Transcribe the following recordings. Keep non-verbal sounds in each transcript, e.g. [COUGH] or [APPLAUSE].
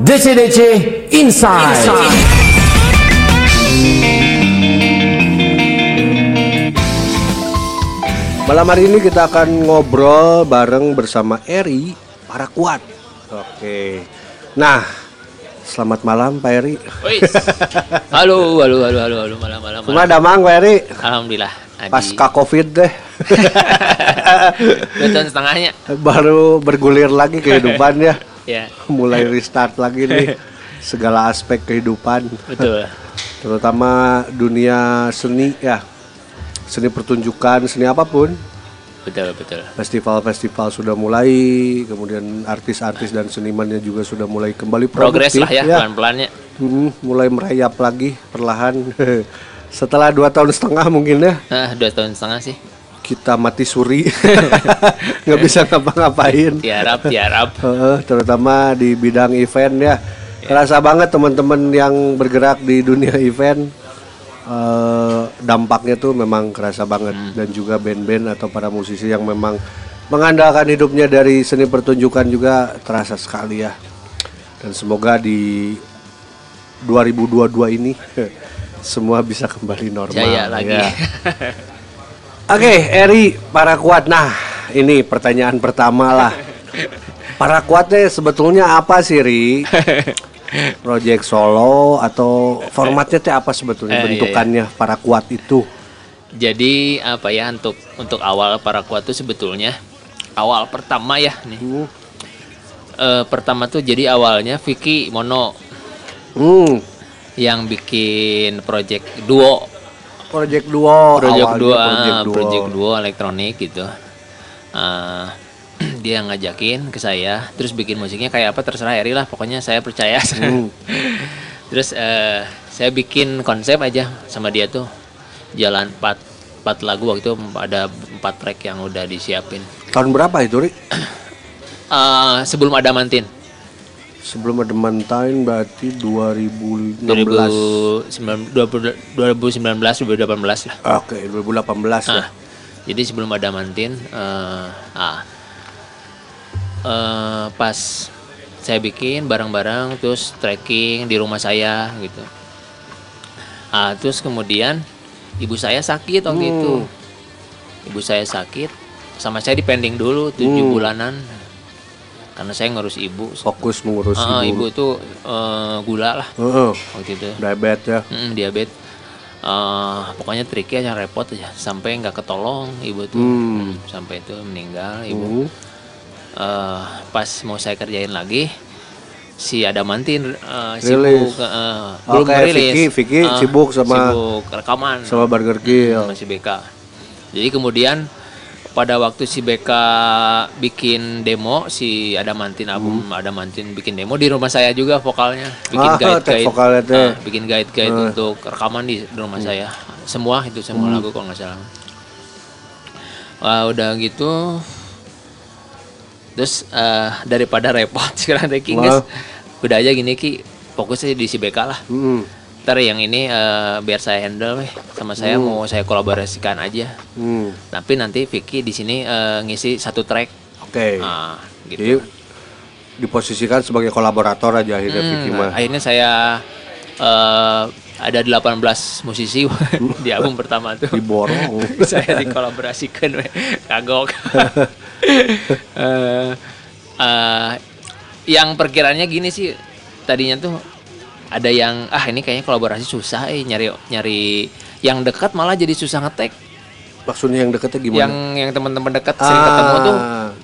DC-DC Inside. Malam hari ini kita akan ngobrol bareng bersama Eri para kuat. Oke. Nah, selamat malam Pak Eri. Halo, halo, halo, halo, halo, malam, malam, Cuma malam. damang Pak Eri Alhamdulillah. Adi. pasca Covid deh. [LAUGHS] Dua tahun setengahnya. Baru bergulir lagi kehidupan ya. Ya, Mulai restart lagi nih [LAUGHS] segala aspek kehidupan. betul. [LAUGHS] Terutama dunia seni ya. Seni pertunjukan, seni apa pun. Betul, betul. Festival-festival sudah mulai, kemudian artis-artis dan senimannya juga sudah mulai kembali Progres lah ya, pelan-pelannya. Hmm, mulai merayap lagi perlahan. [LAUGHS] Setelah dua tahun setengah mungkin ya Nah, dua tahun setengah sih. Kita mati suri, [LAUGHS] nggak bisa ngapa-ngapain. Tiarap, tiarap. [LAUGHS] Heeh, terutama di bidang event ya. Kerasa banget teman-teman yang bergerak di dunia event eh, dampaknya tuh memang kerasa banget dan juga band-band atau para musisi yang memang mengandalkan hidupnya dari seni pertunjukan juga terasa sekali ya. Dan semoga di 2022 ini [LAUGHS] semua bisa kembali normal. Jaya lagi. ya. Oke, Eri, para kuat. Nah, ini pertanyaan pertama lah. Para kuatnya sebetulnya apa sih, Ri? [LAUGHS] Project solo atau formatnya teh apa sebetulnya Eh, iya, bentukannya para kuat itu? Jadi apa ya untuk untuk awal para kuat tuh sebetulnya awal pertama ya nih. Hmm. Eh, pertama tuh jadi awalnya Vicky Mono Hmm, yang bikin project duo Project Duo, project awalnya duo, Project ah, Duo. project duo elektronik gitu. Ah, [CLEARS THROAT] dia ngajakin ke saya, terus bikin musiknya kayak apa terserah Eri lah, pokoknya saya percaya. Hmm. [LAUGHS] terus eh, saya bikin konsep aja sama dia tuh, jalan 4 empat lagu waktu itu ada empat track yang udah disiapin. Tahun berapa itu, Ri? [CLEARS THROAT] Ah, sebelum ada mantin, Sebelum ada Mantine berarti 2016. 2019, 2019, 2018 lah. Oke, 2018 ya. Ah, jadi sebelum ada mantin, eh, ah, eh, pas saya bikin barang-barang, terus tracking di rumah saya gitu. Ah, terus kemudian ibu saya sakit waktu Hmm. itu. Ibu saya sakit, sama saya dipending dulu tujuh Hmm. bulanan, karena saya ngurus ibu. Fokus mengurus Ah, ibu. ibu itu eh, gula lah Heeh, waktu itu. diabetes ya. Mm, diabetes. Eh, pokoknya triknya yang repot aja sampai nggak ketolong ibu tuh Hmm. Mm, sampai itu meninggal ibu. Hmm. Eh, pas mau saya kerjain lagi si ada mantin eh, Rilis. sibuk eh, belum Oke, rilis. Vicky- Vicky Eh, sibuk sama- sibuk rekaman Sama Burger Kill. masih BK. Jadi kemudian pada waktu si BK bikin demo si ada mantin album ada mantin bikin demo di rumah saya juga vokalnya bikin Hmm. Ah, guide guide vokalnya teh. Hmm. bikin guide guide untuk rekaman di, rumah saya semua itu semua Hmm. lagu kalau nggak salah Wah, udah gitu terus eh, daripada repot [LAUGHS] sekarang taking udah aja gini ki fokusnya di si BK lah Hmm. Ntar yang ini eh, biar saya handle weh sama saya mau saya kolaborasikan aja Hmm. tapi nanti Vicky di sini eh, ngisi satu track Oke. nah Jadi gitu diposisikan sebagai kolaborator aja akhirnya Hmm, Vicky nah, mah. akhirnya saya eh, ada 18 musisi [LAUGHS] di album pertama tuh Diborong. [LAUGHS] saya dikolaborasikan weh. kagok [LAUGHS] Eh, eh, yang perkiraannya gini sih tadinya tuh ada yang ah ini kayaknya kolaborasi susah eh nyari nyari yang dekat malah jadi susah ngetek. Maksudnya yang deketnya gimana? yang yang teman-teman dekat sering Ah. ketemu tuh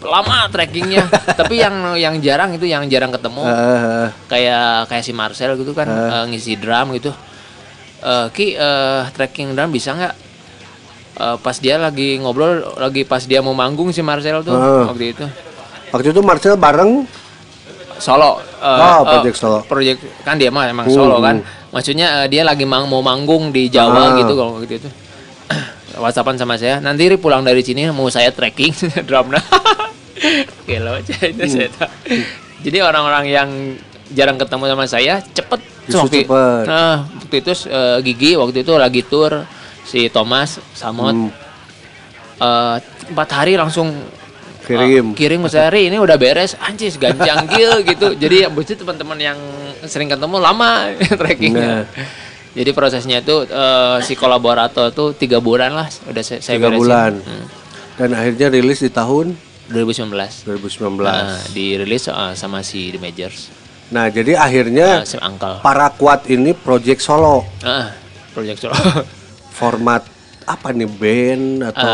lama trackingnya. [LAUGHS] Tapi yang yang jarang itu yang jarang ketemu. Eh, kayak kayak si Marcel gitu kan eh, ngisi drum gitu. Eh, ki eh, tracking drum bisa nggak? Eh, pas dia lagi ngobrol lagi pas dia mau manggung si Marcel tuh Ah. waktu itu. Waktu itu Marcel bareng solo eh, Oh, project solo. project kan dia mah emang Hmm, solo kan maksudnya eh, dia lagi mang mau manggung di Ah. Jawa gitu kalau gitu itu [CLEARS THROAT] WhatsAppan sama saya nanti Ri pulang dari sini mau saya tracking [LAUGHS] drumnya [LAUGHS] gelo [LAUGHS] itu Hmm. saya tahu. jadi orang-orang yang jarang ketemu sama saya cepet waktu, cepet. nah waktu itu eh, Gigi waktu itu lagi tour si Thomas Samot Hmm. eh, empat hari langsung Kirim. Oh, kirim ke saya hari ini udah beres anjis ganjang gil gitu jadi abis itu teman-teman yang sering ketemu lama [LAUGHS] trackingnya jadi prosesnya itu eh, si kolaborator tuh tiga bulan lah udah saya, saya Tiga beresin. bulan. Hmm, Dan akhirnya rilis di tahun 2019 2019. Nah, dirilis eh, sama si The Majors Nah, jadi akhirnya si Uncle para kuat ini project solo. Ah, project solo [LAUGHS] Format apa nih band atau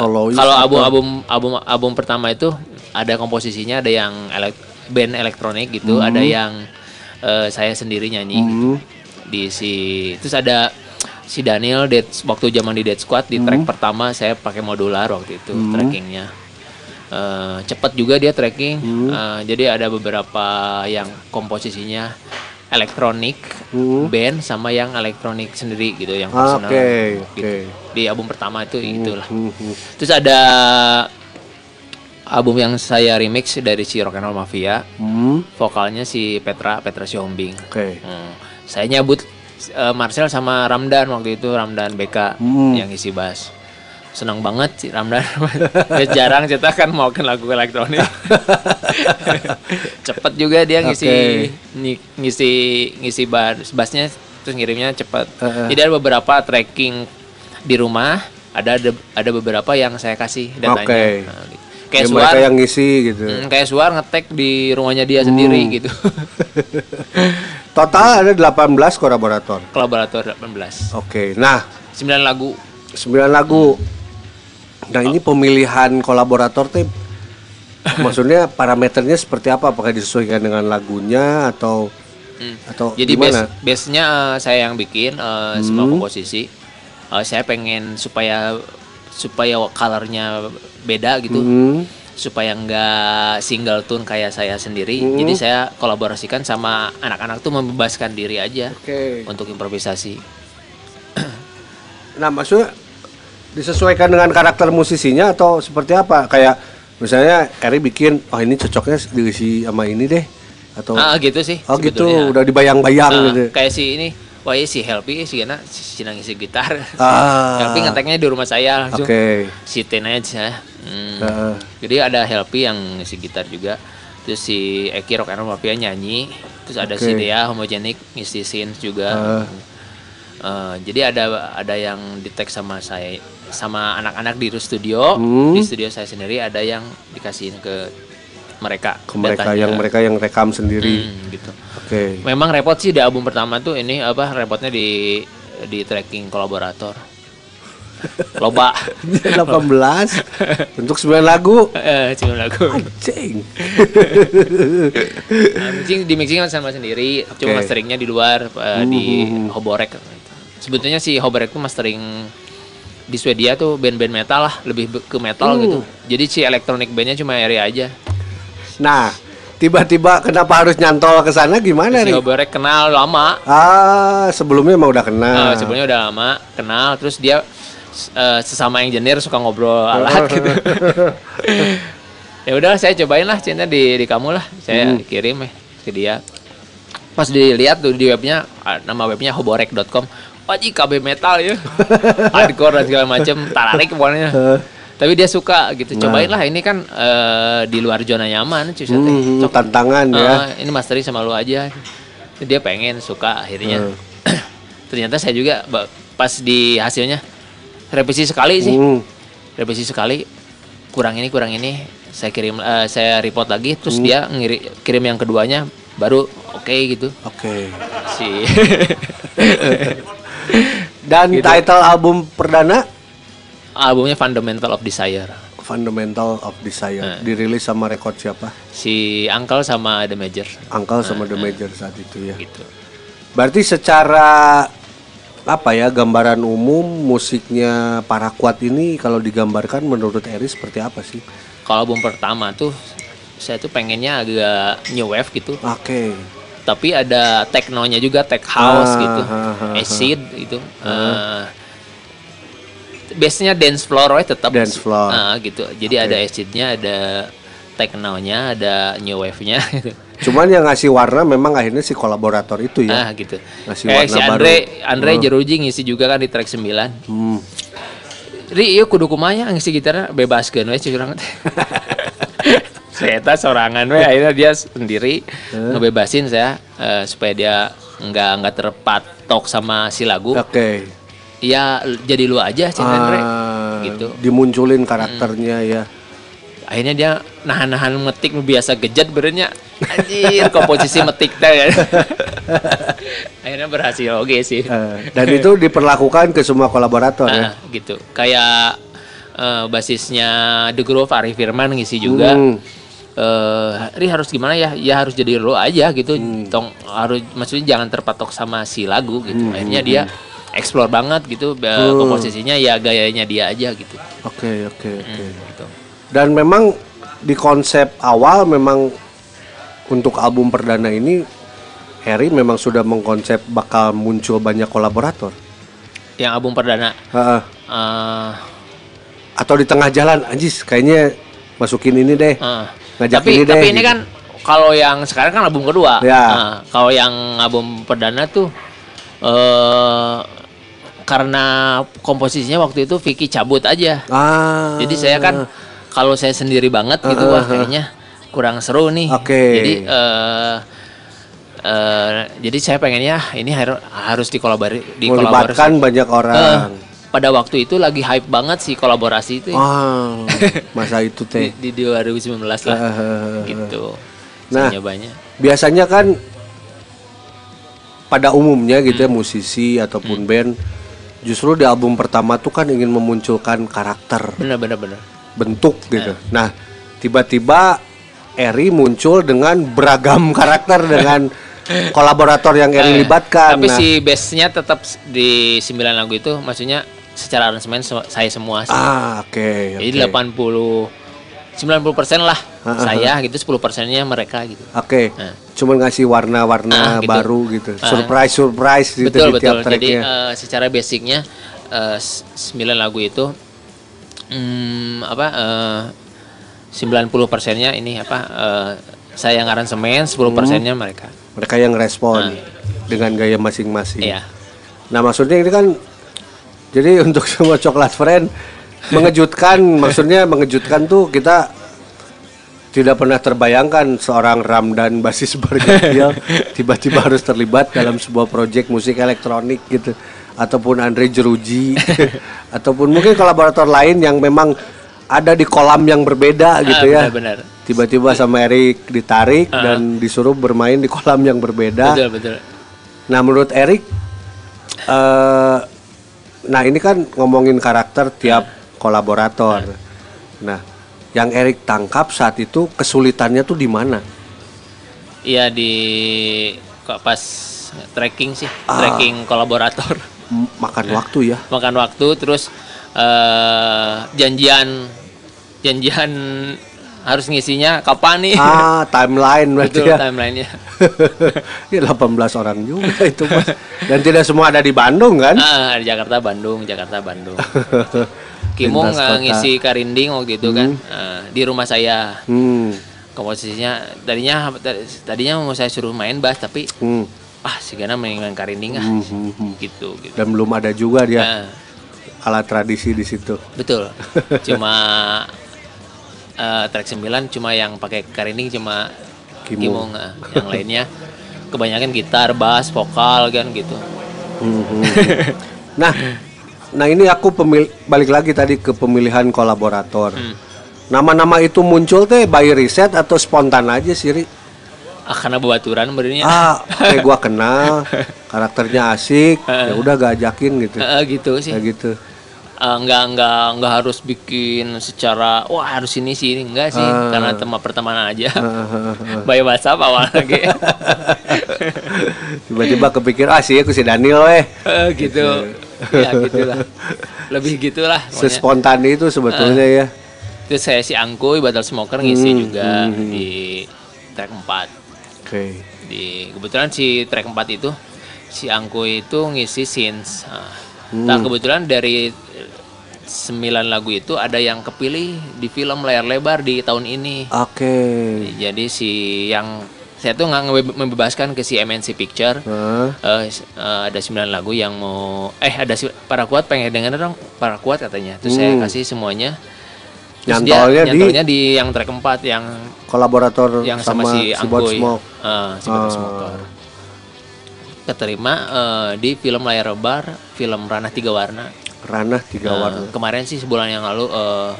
solois? Kalau album album album album pertama itu ada komposisinya ada yang elek- band elektronik gitu, ada yang eh, saya sendiri nyanyi gitu. di si terus ada si Daniel Dead, waktu zaman di Dead Squad di track pertama saya pakai modular waktu itu trackingnya. Eh, cepet juga dia tracking. Eh, jadi ada beberapa yang komposisinya elektronik band sama yang elektronik sendiri gitu yang Ah, personal Oke, gitu di album pertama itu itulah. Hmm, hmm. Terus ada album yang saya remix dari si Rock and Roll Mafia, Hmm, vokalnya si Petra Petra Siombing. Oke. Hmm. Saya nyabut eh, Marcel sama Ramdan waktu itu Ramdan BK Hmm. yang isi bass. Senang banget si Ramdan. [LAUGHS] dia jarang cetak kan mau lagu elektronik. [LAUGHS] cepet juga dia ngisi Oke. nyi- ngisi ngisi bass bassnya terus ngirimnya cepet. Heeh. Jadi ada beberapa tracking di rumah, ada ada, ada beberapa yang saya kasih datanya. Oke. Nah, gitu. Kayak Ya, suar, yang ngisi gitu. Hmm, kayak suar ngetek di rumahnya dia sendiri Hmm. gitu. [LAUGHS] Total ada 18 kolaborator. Kolaborator 18. Oke. Nah, 9 lagu. 9 lagu. Nah, ini pemilihan kolaborator tuh maksudnya parameternya seperti apa? Apakah disesuaikan dengan lagunya atau Hmm. atau Jadi gimana? base base-nya eh, saya yang bikin eh, semua komposisi. Eh, saya pengen supaya supaya colornya beda gitu. Hmm. Supaya nggak single tune kayak saya sendiri. Jadi saya kolaborasikan sama anak-anak tuh membebaskan diri aja Oke. untuk improvisasi. Nah, maksudnya disesuaikan dengan karakter musisinya atau seperti apa? Kayak misalnya Eri bikin, oh ini cocoknya diisi sama ini deh atau Ah gitu sih. Oh gitu, udah dibayang-bayang Ah, gitu. Kayak si ini, wah iya si Helpi si Gana si ngisi gitar. Ah. Helpi ngeteknya di rumah saya langsung. Oke. Si Teenage ya. Hmm. Heeh. Jadi ada Helpi yang ngisi gitar juga. Terus si Eki Rock and Roll Mafia nyanyi. Terus ada si Oke. Dea Homogenic ngisi synth juga. Ah. Eh, jadi ada ada yang di tag sama saya sama anak-anak di studio. Hmm. Di studio saya sendiri ada yang dikasihin ke mereka. Ke mereka datanya. yang mereka yang rekam sendiri. Hmm, gitu. Oke. Memang repot sih di album pertama tuh ini apa repotnya di di tracking kolaborator. Loba. 18 untuk 9 lagu. [LAUGHS] Eh, cuma lagu. Anjing. Nah, mixing di mixing kan sama sendiri, cuma Oke. masteringnya di luar eh, di Hoborek. Sebetulnya si Hoborek tuh mastering di Swedia tuh band-band metal lah, lebih ke metal Hmm. gitu. Jadi si elektronik bandnya cuma area aja. Nah, tiba-tiba kenapa harus nyantol ke sana gimana Si nih? Hoborek kenal lama, Ah, sebelumnya emang udah kenal. Eh, sebelumnya udah lama kenal, terus dia eh, sesama engineer suka ngobrol alat gitu. [LAUGHS] [LAUGHS] ya udah saya cobain lah cinta di di kamu lah, saya Hmm. kirim eh ke dia. Pas dilihat tuh di webnya ah, nama webnya hoborek.com. Wajib KB metal ya. [LAUGHS] Hardcore dan segala macem tarik pokoknya. [LAUGHS] Tapi dia suka gitu. Cobain lah ini kan eh, di luar zona nyaman cuy. Hmm, Cok, tantangan ya. Ah, ini mastering sama lu aja. Dia pengen suka akhirnya. Hmm. [CLEARS THROAT] Ternyata saya juga pas di hasilnya revisi sekali sih. Hmm. Revisi sekali kurang ini kurang ini saya kirim eh, saya report lagi terus Hmm. dia ngiri, kirim yang keduanya baru oke gitu. Oke. Si [LAUGHS] Dan Gitu. title album perdana albumnya Fundamental of Desire. Fundamental of Desire Eh. dirilis sama record siapa? Si Uncle sama The Major Uncle sama The Major saat itu ya. gitu. Berarti secara apa ya gambaran umum musiknya para kuat ini kalau digambarkan menurut Eri seperti apa sih? Kalau album pertama tuh saya tuh pengennya agak new wave gitu. Oke. tapi ada teknonya juga tech house Ah, gitu ah, ah, ah. acid itu Eh, base-nya dance floor we tetap Dance floor. Ah, gitu jadi ada acidnya ada teknonya ada new wave-nya gitu. [LAUGHS] Cuman yang ngasih warna memang akhirnya si kolaborator itu ya. ah gitu Ngasih kayak warna si baru. Andre Andre Oh. Jeruji ngisi juga kan di track 9 Hmm. Ri, iya kudu kumanya ngisi gitarnya bebas kan we curang teh. [LAUGHS] saya tas sorangan we akhirnya dia sendiri ngebebasin saya eh, supaya dia nggak nggak terpatok sama si lagu. Oke. ya jadi lu aja sih Andre. Ah, gitu. Dimunculin karakternya ya. akhirnya dia nahan-nahan metik biasa gejat berenya anjir komposisi metik teh kan [LAUGHS] akhirnya berhasil oke sih. Eh, dan itu diperlakukan ke semua kolaborator ya. Ah, gitu. Kayak eh, basisnya The Groove Arif Firman ngisi juga. Hmm. Eh Ri harus gimana ya ya harus jadi lo aja gitu Hmm. tong harus maksudnya jangan terpatok sama si lagu gitu akhirnya dia explore banget gitu Hmm. komposisinya ya gayanya dia aja gitu Oke, oke, oke. gitu Dan memang di konsep awal memang untuk album perdana ini Harry memang sudah mengkonsep bakal muncul banyak kolaborator. yang album perdana Heeh. eh atau di tengah jalan, anjis kayaknya masukin ini deh. eh. Ngajak tapi ini deh, tapi ini gitu. kan kalau yang sekarang kan album kedua Ya. Nah, kalau yang album perdana tuh eh karena komposisinya waktu itu Vicky cabut aja Ah. Jadi saya kan kalau saya sendiri banget gitu wah kayaknya kurang seru nih. Oke. Jadi eh eh, jadi saya pengennya ini har- harus dikolabori dikolaborasi. melibatkan banyak orang. Pada waktu itu lagi hype banget sih kolaborasi itu ya. Ah, masa [LAUGHS] itu di, teh. di 2019 lah. Eh, gitu. Nah. Nyobanya. Biasanya kan pada umumnya gitu ya musisi ataupun band justru di album pertama tuh kan ingin memunculkan karakter, Bener bener bener. bentuk gitu. Nah, tiba-tiba Eri muncul dengan beragam [LAUGHS] karakter dengan kolaborator yang Eri Eh, libatkan. Tapi Nah, si base-nya tetap di 9 lagu itu maksudnya secara aransemen se- saya semua sih. Ah, oke. Jadi oke. 80 90% lah Ah, ah, saya gitu 10 persennya mereka gitu. Oke. Nah. Cuman ngasih warna-warna Ah, gitu. baru gitu. Ah. Surprise surprise gitu betul di betul. tiap Jadi tracknya. eh, secara basicnya eh, s- 9 lagu itu hmm, apa eh, 90 persennya ini apa eh, saya yang aransemen 10 persennya mereka. Mereka yang respon dengan gaya masing-masing. Iya. Nah maksudnya ini kan jadi untuk [LAUGHS] semua coklat friend mengejutkan [LAUGHS] maksudnya mengejutkan tuh kita tidak pernah terbayangkan seorang Ramdan basis [LAUGHS] Bargatil tiba-tiba harus terlibat dalam sebuah proyek musik elektronik gitu. Ataupun Andre Jeruji ataupun mungkin kolaborator lain yang memang ada di kolam yang berbeda gitu ya. Ah, tiba-tiba sama Erik ditarik dan disuruh bermain di kolam yang berbeda. Betul betul. Nah menurut Erik, eh nah ini kan ngomongin karakter tiap kolaborator. Nah, yang Erik tangkap saat itu kesulitannya tuh di mana? Iya di kok pas tracking sih, Ah. tracking kolaborator. Makan waktu ya. makan waktu terus eh janjian janjian harus ngisinya kapan nih? Ah, timeline berarti betul ya. timelinenya ya. [LAUGHS] 18 orang juga itu mas. Dan tidak semua ada di Bandung kan? ah di Jakarta Bandung Jakarta Bandung. [LAUGHS] Kota. ngisi karinding waktu itu kan? Eh, di rumah saya. Hmm, komposisinya tadinya tadinya mau saya suruh main bass tapi hmm, ah si Gana main main karinding ah. Hmm, hmm, hmm. gitu gitu. Dan belum ada juga dia. Nah, alat tradisi di situ. betul. [LAUGHS] Cuma eh, track 9 cuma yang pakai karinding cuma. Kimung ah. yang lainnya kebanyakan gitar bass vokal kan gitu Hmm, hmm, hmm. nah, nah ini aku pemil balik lagi tadi ke pemilihan kolaborator. Hmm. Nama-nama itu muncul teh by riset atau spontan aja sih, Ri? ah karena bebaturan berarti Ah, kayak gua [LAUGHS] kenal, karakternya asik, ya udah gak ajakin gitu. Eh, gitu sih Kayak gitu. Eh, nggak nggak nggak harus bikin secara wah harus ini sih ini enggak sih Ah. karena tema pertemanan aja. Heeh, by WhatsApp awal lagi. [LAUGHS] Tiba-tiba kepikir, ah sih aku si Daniel. Eh, gitu. Ya gitulah. Lebih gitulah. Sespontan itu sebetulnya ya. terus saya si Angkuy Battle Smoker ngisi Hmm, juga hmm, di track 4 Oke. di kebetulan si track 4 itu si Angkuy itu ngisi scenes. Nah, nah, kebetulan dari eh, sembilan lagu itu ada yang kepilih di film layar lebar di tahun ini Oke. jadi si yang saya tuh nggak membebaskan ke si MNC Picture Hah? Eh, s- eh, ada 9 lagu yang mau eh ada si para kuat pengen denger dong para kuat katanya terus saya Hmm. kasih semuanya Terus dia Nyantolnya di yang track 4 yang kolaborator yang sama, sama, si si Anggoy. Smoke. Eh, si Ah. Smoker. Keterima eh, di film layar lebar, film Ranah Tiga Warna. Ranah tiga Eh, warna. Kemarin sih sebulan yang lalu eh,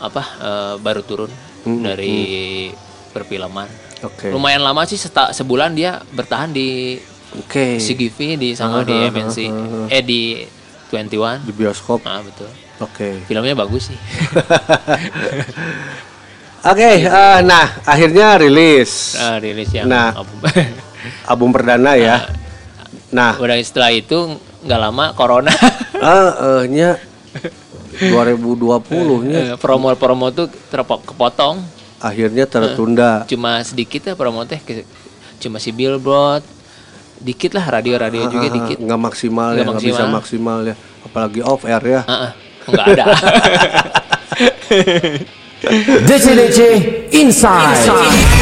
apa eh, baru turun Hmm, dari perfilman. Oke. Lumayan lama sih seta- sebulan dia bertahan di Oke. CGV di sama di Ah, ah, MNC ah, ah, eh di 21. Di bioskop. Ah betul. Oke. Filmnya bagus sih. [LAUGHS] Oke, eh, nah akhirnya rilis Ah, rilis yang Nah. album. [LAUGHS] album perdana ya. Nah, Udah setelah itu nggak lama corona. eh [LAUGHS] eh, nya 2020 nya Eh, Promo-promo tuh terpok kepotong. akhirnya tertunda. Cuma sedikit ya promo teh cuma si billboard. Dikit lah radio-radio juga Ah, dikit. nggak maksimal Nggak ya, nggak bisa maksimal. maksimal ya. Apalagi off air ya. Ah, ah, nggak ada. DC DC Inside.